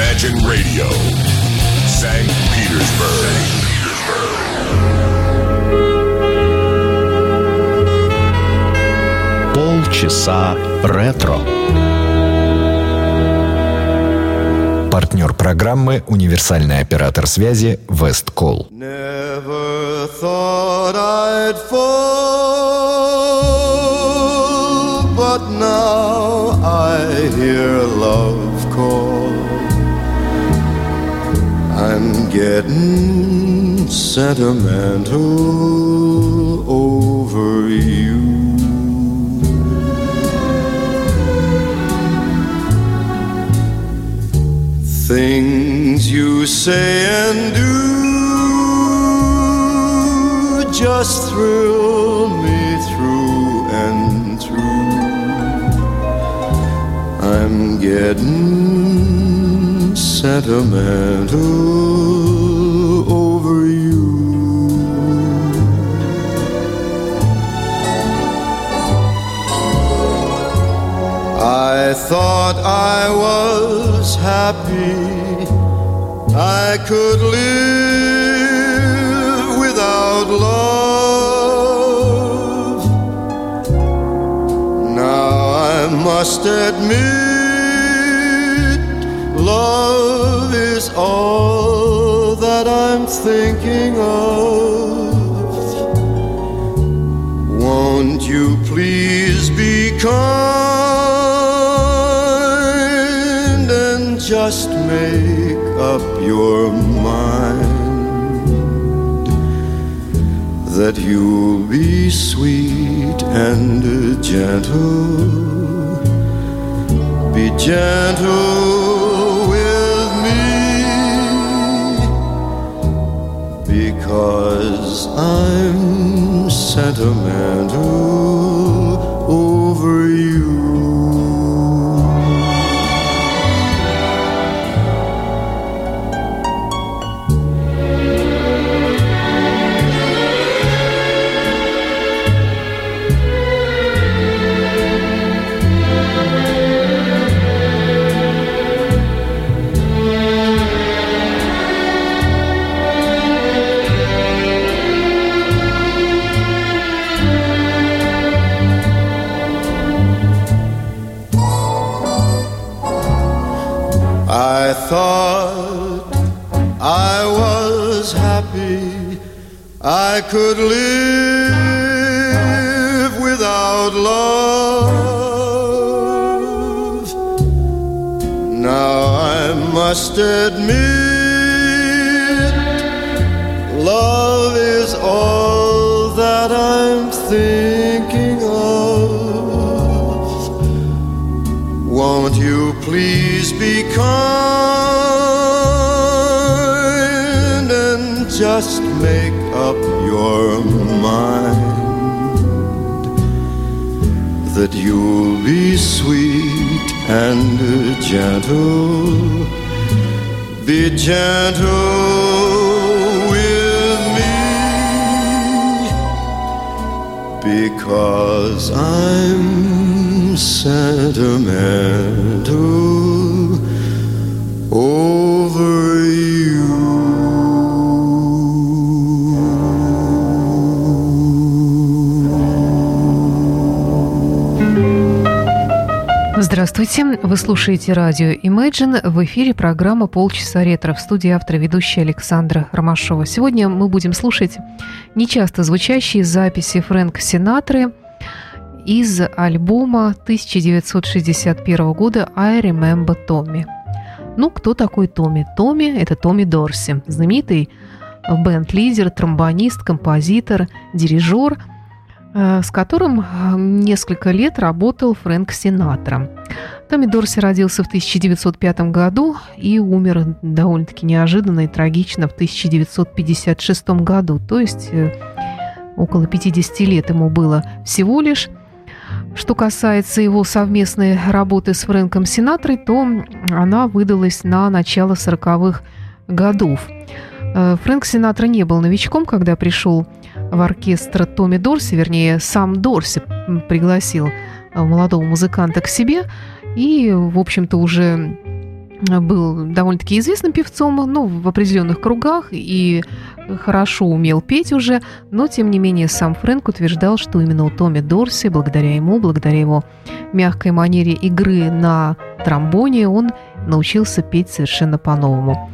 Imagine Radio, St. Petersburg. Полчаса ретро. Партнер программы «Универсальный оператор связи Весткол». Never thought I'd fall, but now I hear love getting sentimental over you. Things you say and do just thrill me through and through. I'm getting sentimental over you. I thought I was happy, I could live without love. Now I must admit, love is all that I'm thinking of. Won't you please be kind and just make up your mind that you'll be sweet and gentle? Be gentle because I'm sentimental thought I was happy, I could live without love. Now I must admit, love is all be sweet and gentle? Be gentle with me because I'm sentimental over Здравствуйте, вы слушаете радио Imagine. В эфире программа «Полчаса ретро» в студии автора ведущая Александра Ромашова. Сегодня мы будем слушать нечасто звучащие записи Фрэнка Синатры из альбома 1961 года «I Remember Tommy». Ну, кто такой Томми? Томми – это Томми Дорси, знаменитый бенд-лидер, тромбонист, композитор, дирижер – с которым несколько лет работал Фрэнк Синатра. Томми Дорси родился в 1905 году и умер довольно-таки неожиданно и трагично в 1956 году. То есть около 50 лет ему было всего лишь. Что касается его совместной работы с Фрэнком Синатрой, то она выдалась на начало 40-х годов. Фрэнк Синатра не был новичком, когда пришел в оркестр Томми Дорси, вернее, сам Дорси пригласил молодого музыканта к себе, и, в общем-то, уже был довольно-таки известным певцом, ну, в определенных кругах и хорошо умел петь уже, но, тем не менее, сам Фрэнк утверждал, что именно у Томми Дорси, благодаря ему, благодаря его мягкой манере игры на тромбоне, он научился петь совершенно по-новому.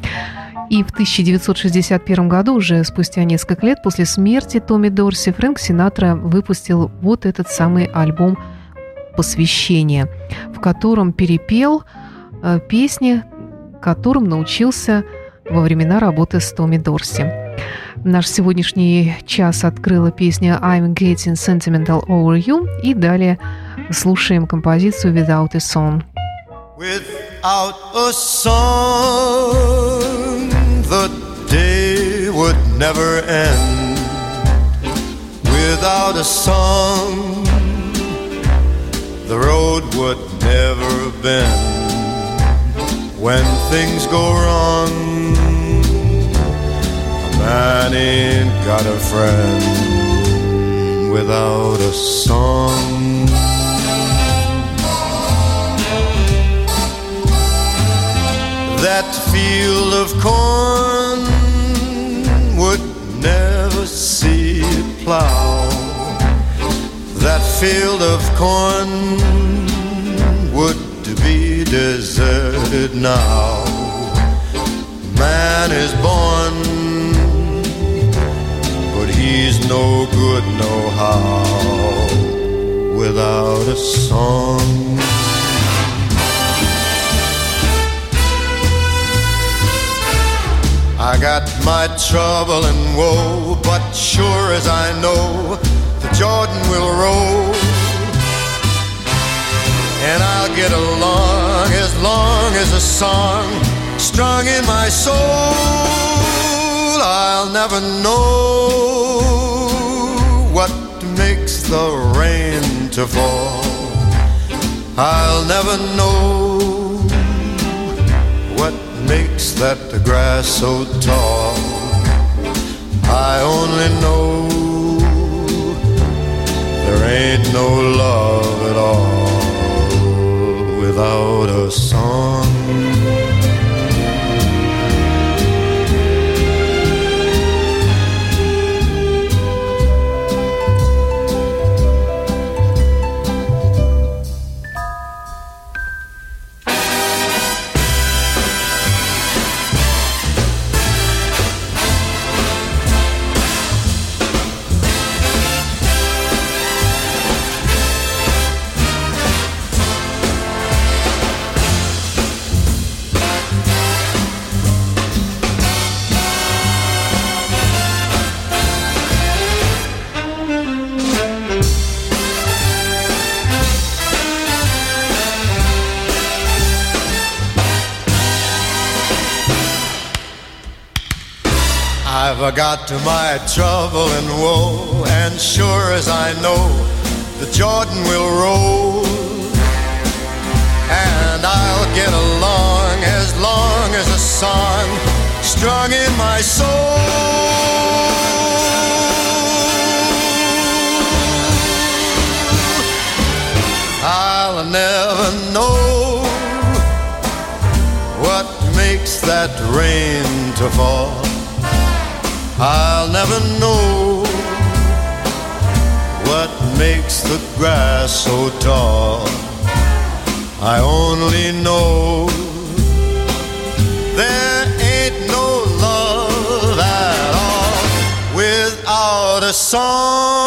И в 1961 году, уже спустя несколько лет после смерти Томми Дорси, Фрэнк Синатра выпустил вот этот самый альбом «Посвящение», в котором перепел Э, песни, которым научился во времена работы с Томми Дорси. Наш сегодняшний час открыла песня «I'm Getting Sentimental Over You» и далее слушаем композицию «Without a Song». Without a song, the day would never end. Without a song, the road would never bend. when things go wrong. A man ain't got a friend without a song. That field of corn would never see a plow. That field of corn would be deserted now. Man is born, but he's no good, no how, without a song. I got my trouble and woe, but sure as I know, the Jordan will roll and I'll get along as long as a song strung in my soul. I'll never know what makes the rain to fall. I'll never know makes that the grass so tall. I only know there ain't no love at all without a song. I've got to my trouble and woe, and sure as I know, the Jordan will roll. And I'll get along as long as a song strung in my soul. I'll never know what makes that rain to fall I'll never know what makes the grass so tall. I only know there ain't no love at all without a song.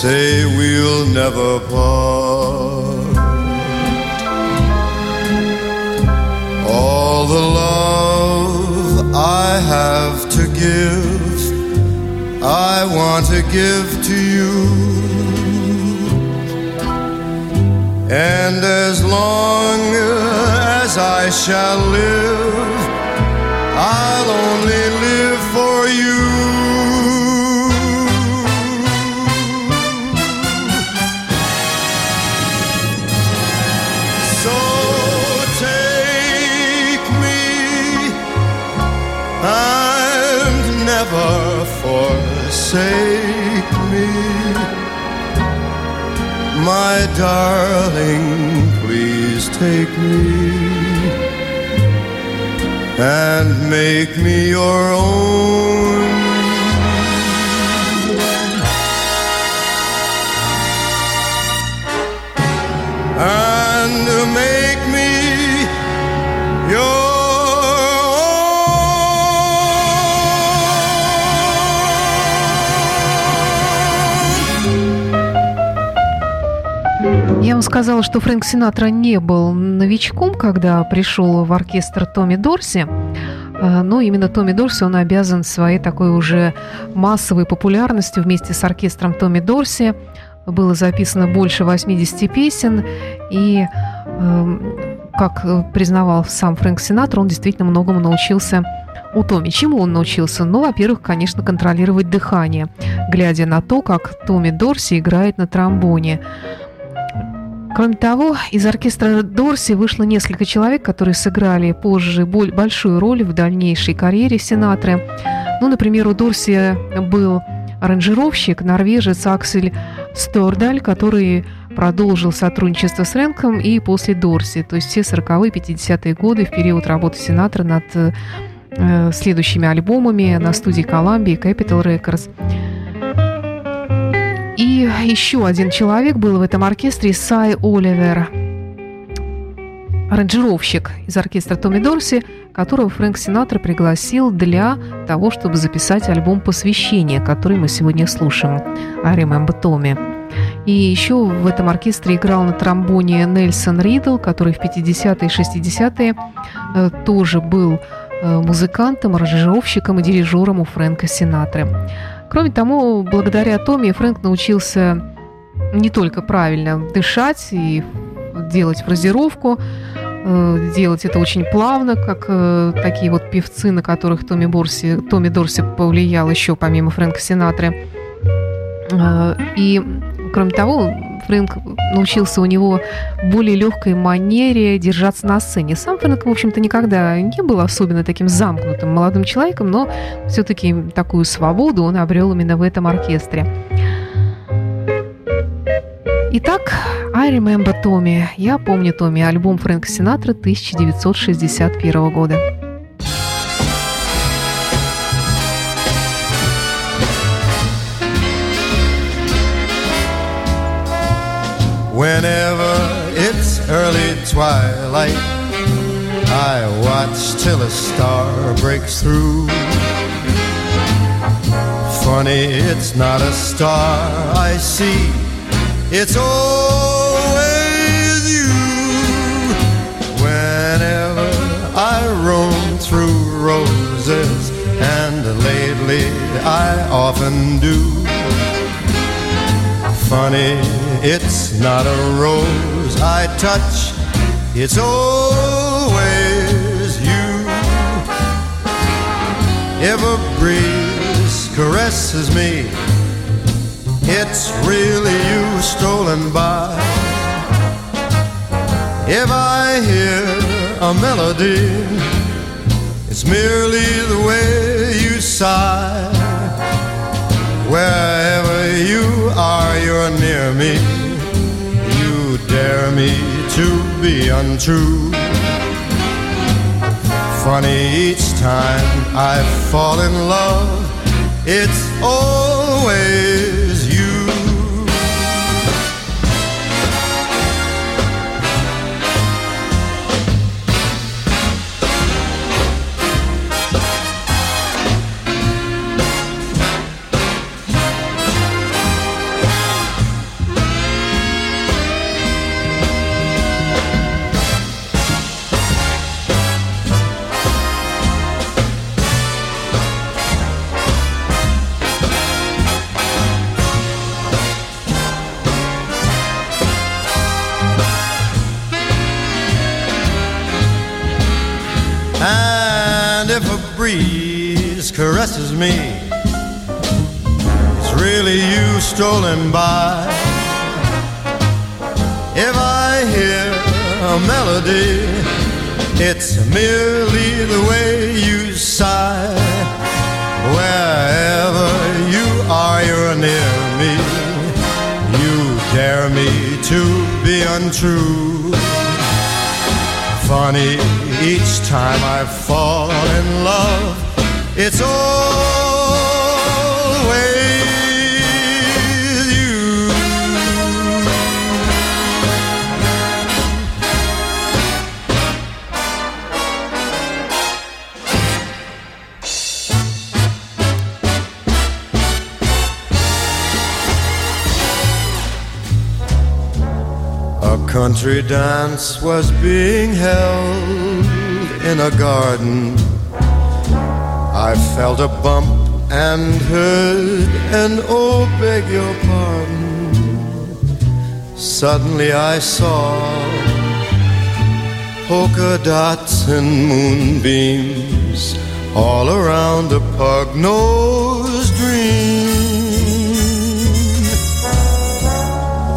Say we'll never part. All the love I have to give, I want to give to you. And as long as I shall live, I'll only live for you. Forsake me my darling, please take me and make me your own. Сказала, что Фрэнк Синатра не был новичком, когда пришел в оркестр Томми Дорси. А, но именно Томми Дорси он обязан своей такой уже массовой популярностью вместе с оркестром Томми Дорси. Было записано больше 80 песен, и, эм, как признавал сам Фрэнк Синатра, он действительно многому научился у Томми. Чему он научился? Ну, во-первых, конечно, контролировать дыхание, глядя на то, как Томми Дорси играет на тромбоне. Кроме того, из оркестра Дорси вышло несколько человек, которые сыграли позже большую роль в дальнейшей карьере Синатры. Ну, например, у Дорси был аранжировщик, норвежец Аксель Стордаль, который продолжил сотрудничество с Рэнком и после Дорси, то есть все 40-е, 50-е годы в период работы сенатора над э, следующими альбомами на студии Columbia Capital Records. И еще один человек был в этом оркестре, Сай Оливер, аранжировщик из оркестра Томми Дорси, которого Фрэнк Синатра пригласил для того, чтобы записать альбом посвящения, который мы сегодня слушаем, «I Remember Tommy». И еще в этом оркестре играл на тромбоне Нельсон Ридл, который в 50-е и 60-е э, тоже был э, музыкантом, аранжировщиком и дирижером у Фрэнка Синатры. Кроме того, благодаря Томе Фрэнк научился не только правильно дышать и делать фразировку, э, делать это очень плавно, как э, такие вот певцы, на которых Томми, Борси, Томми Дорси повлиял еще помимо Фрэнка Синатры. Э, и, кроме того, Фрэнк научился у него более легкой манере держаться на сцене. Сам Фрэнк, в общем-то, никогда не был особенно таким замкнутым молодым человеком, но все-таки такую свободу он обрел именно в этом оркестре. Итак, I Remember Tommy. Я помню Томми, альбом Фрэнка Синатра 1961 года. Whenever it's early twilight, I watch till a star breaks through. Funny, it's not a star I see, it's always you. Whenever I roam through roses, and lately I often do. Funny, it's not a rose I touch, it's always you. If a breeze caresses me, it's really you stolen by. If I hear a melody, it's merely the way you sigh. Wherever you you're near me. You dare me to be untrue. Funny, each time I fall in love, it's always caresses me. It's really you strolling by. If I hear a melody, it's merely the way you sigh. Wherever you are, you're near me. You dare me to be untrue. Funny, each time I fall in love, it's always you. A country dance was being held in a garden. I felt a bump and heard an oh, beg your pardon. Suddenly I saw polka dots and moonbeams all around a pug-nosed dream.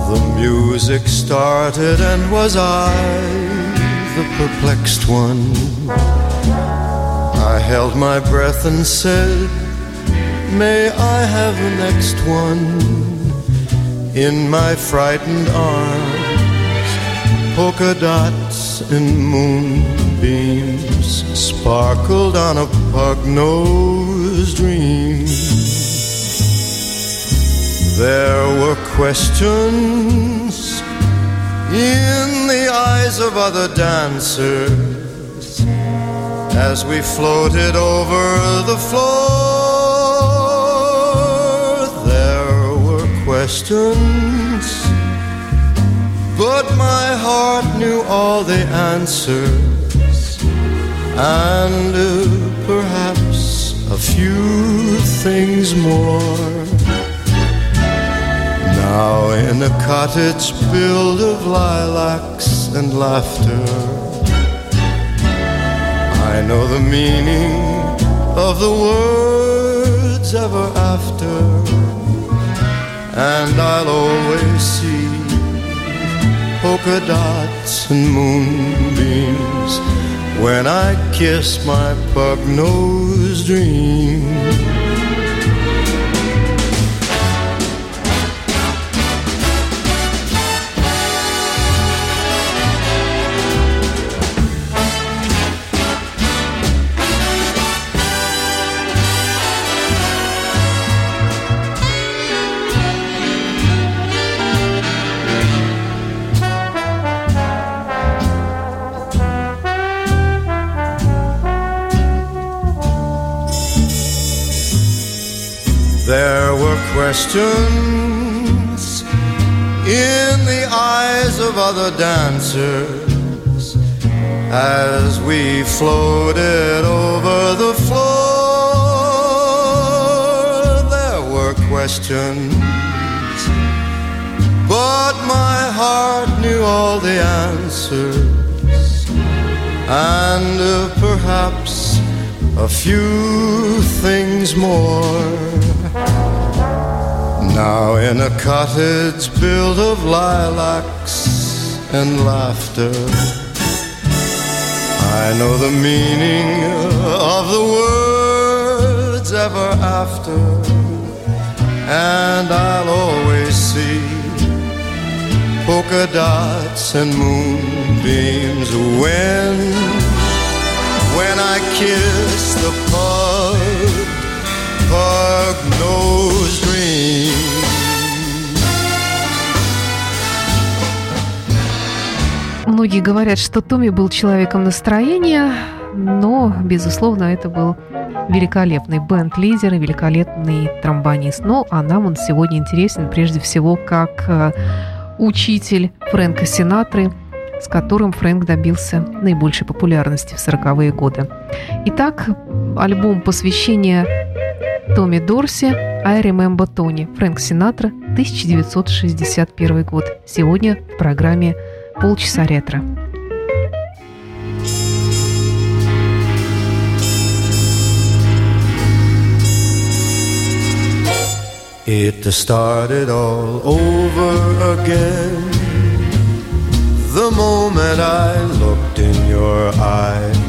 The music started, and was I the perplexed one? Held my breath and said, May I have the next one? In my frightened arms, polka dots and moonbeams sparkled on a pug-nosed dream. There were questions in the eyes of other dancers as we floated over the floor. There were questions, but my heart knew all the answers, and uh, perhaps a few things more. Now in a cottage built of lilacs and laughter, I know the meaning of the words ever after, and I'll always see polka dots and moonbeams when I kiss my pug-nosed dream. There were questions in the eyes of other dancers as we floated over the floor. There were questions, but my heart knew all the answers, and uh, perhaps a few things more. Now in a cottage built of lilacs and laughter, I know the meaning of the words ever after, and I'll always see polka dots and moonbeams when, when I kiss the pug, pug-nosed dream. Многие говорят, что Томми был человеком настроения, но, безусловно, это был великолепный бенд-лидер и великолепный тромбонист. Но а нам он сегодня интересен прежде всего как э, учитель Фрэнка Синатры, с которым Фрэнк добился наибольшей популярности в 40-е годы. Итак, альбом посвящения Томми Дорси «I Remember Tony» Фрэнк Синатра, 1961 год. Сегодня в программе полчаса ретро. It started all over again. The moment I looked in your eyes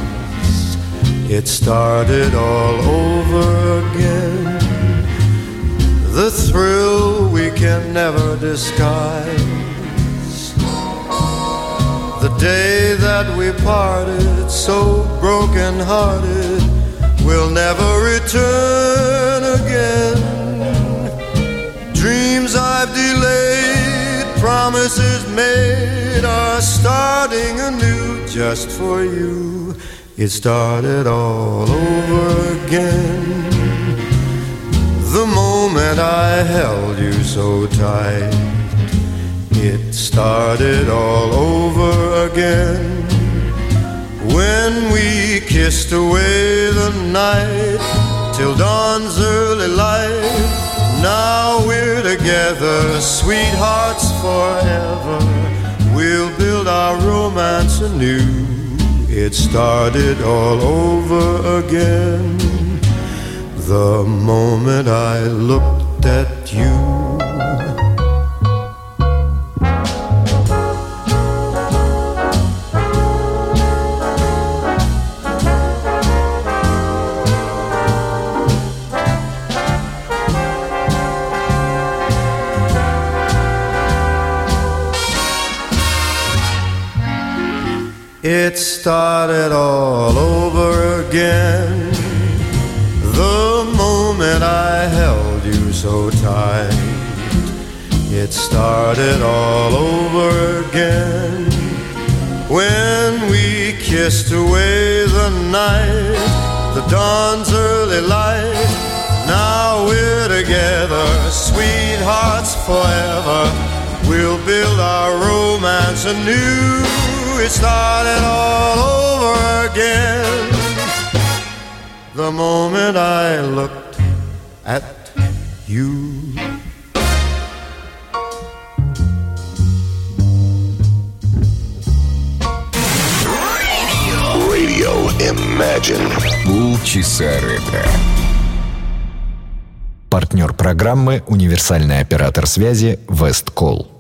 It started all over again. The thrill we can never disguise. The day that we parted, so broken hearted, will never return again Dreams I've delayed, promises made are starting anew just for you. It started all over again. The moment I held you so tight, it started all over again. When we kissed away the night till dawn's early light now we're together, sweethearts forever. We'll build our romance anew. It started all over again. The moment I looked at you. It started all over again. The moment I held you so tight It started all over again. When we kissed away the night The dawn's early light Now we're together, sweethearts forever. We'll build our romance anew it started all over again the moment I looked at you. Radio Imagine. Полчаса ретро. Партнер программы «Универсальный оператор связи Весткол».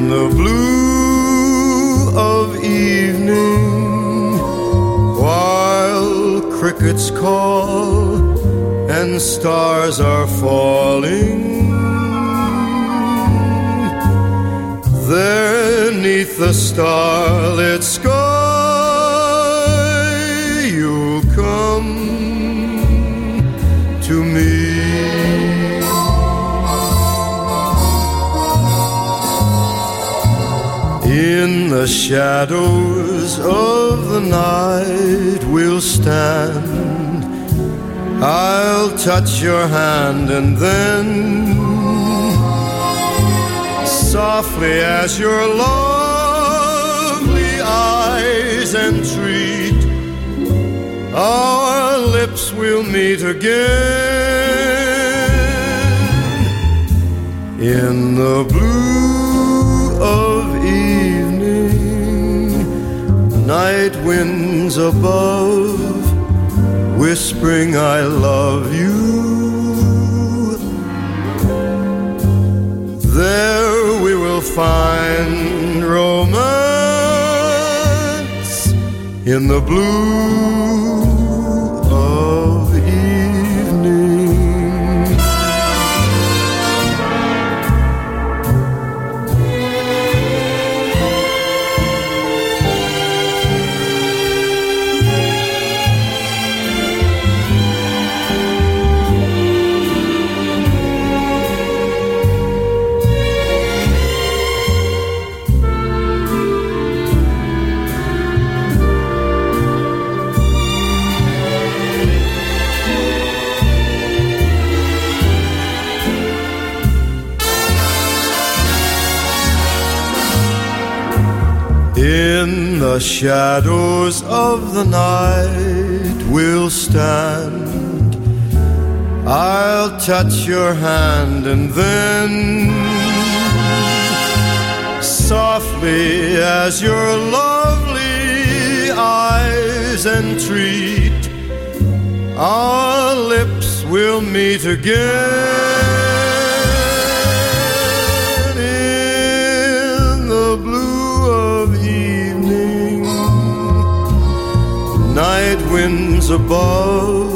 In the blue of evening, while crickets call and stars are falling. There, neath the starlit sky In the shadows of the night we'll stand. I'll touch your hand and then, softly as your lovely eyes entreat, our lips will meet again in the blue of night winds above whispering I love you. There we will find romance in the blue the shadows of the night will stand. I'll touch your hand and then, softly as your lovely eyes entreat, our lips will meet again. Above,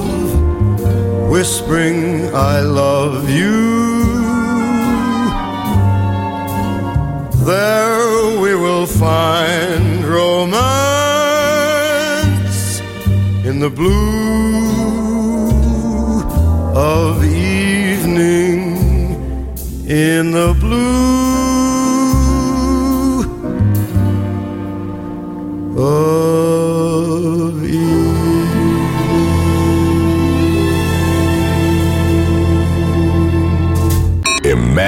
whispering, I love you. There we will find romance in the blue of evening, in the blue.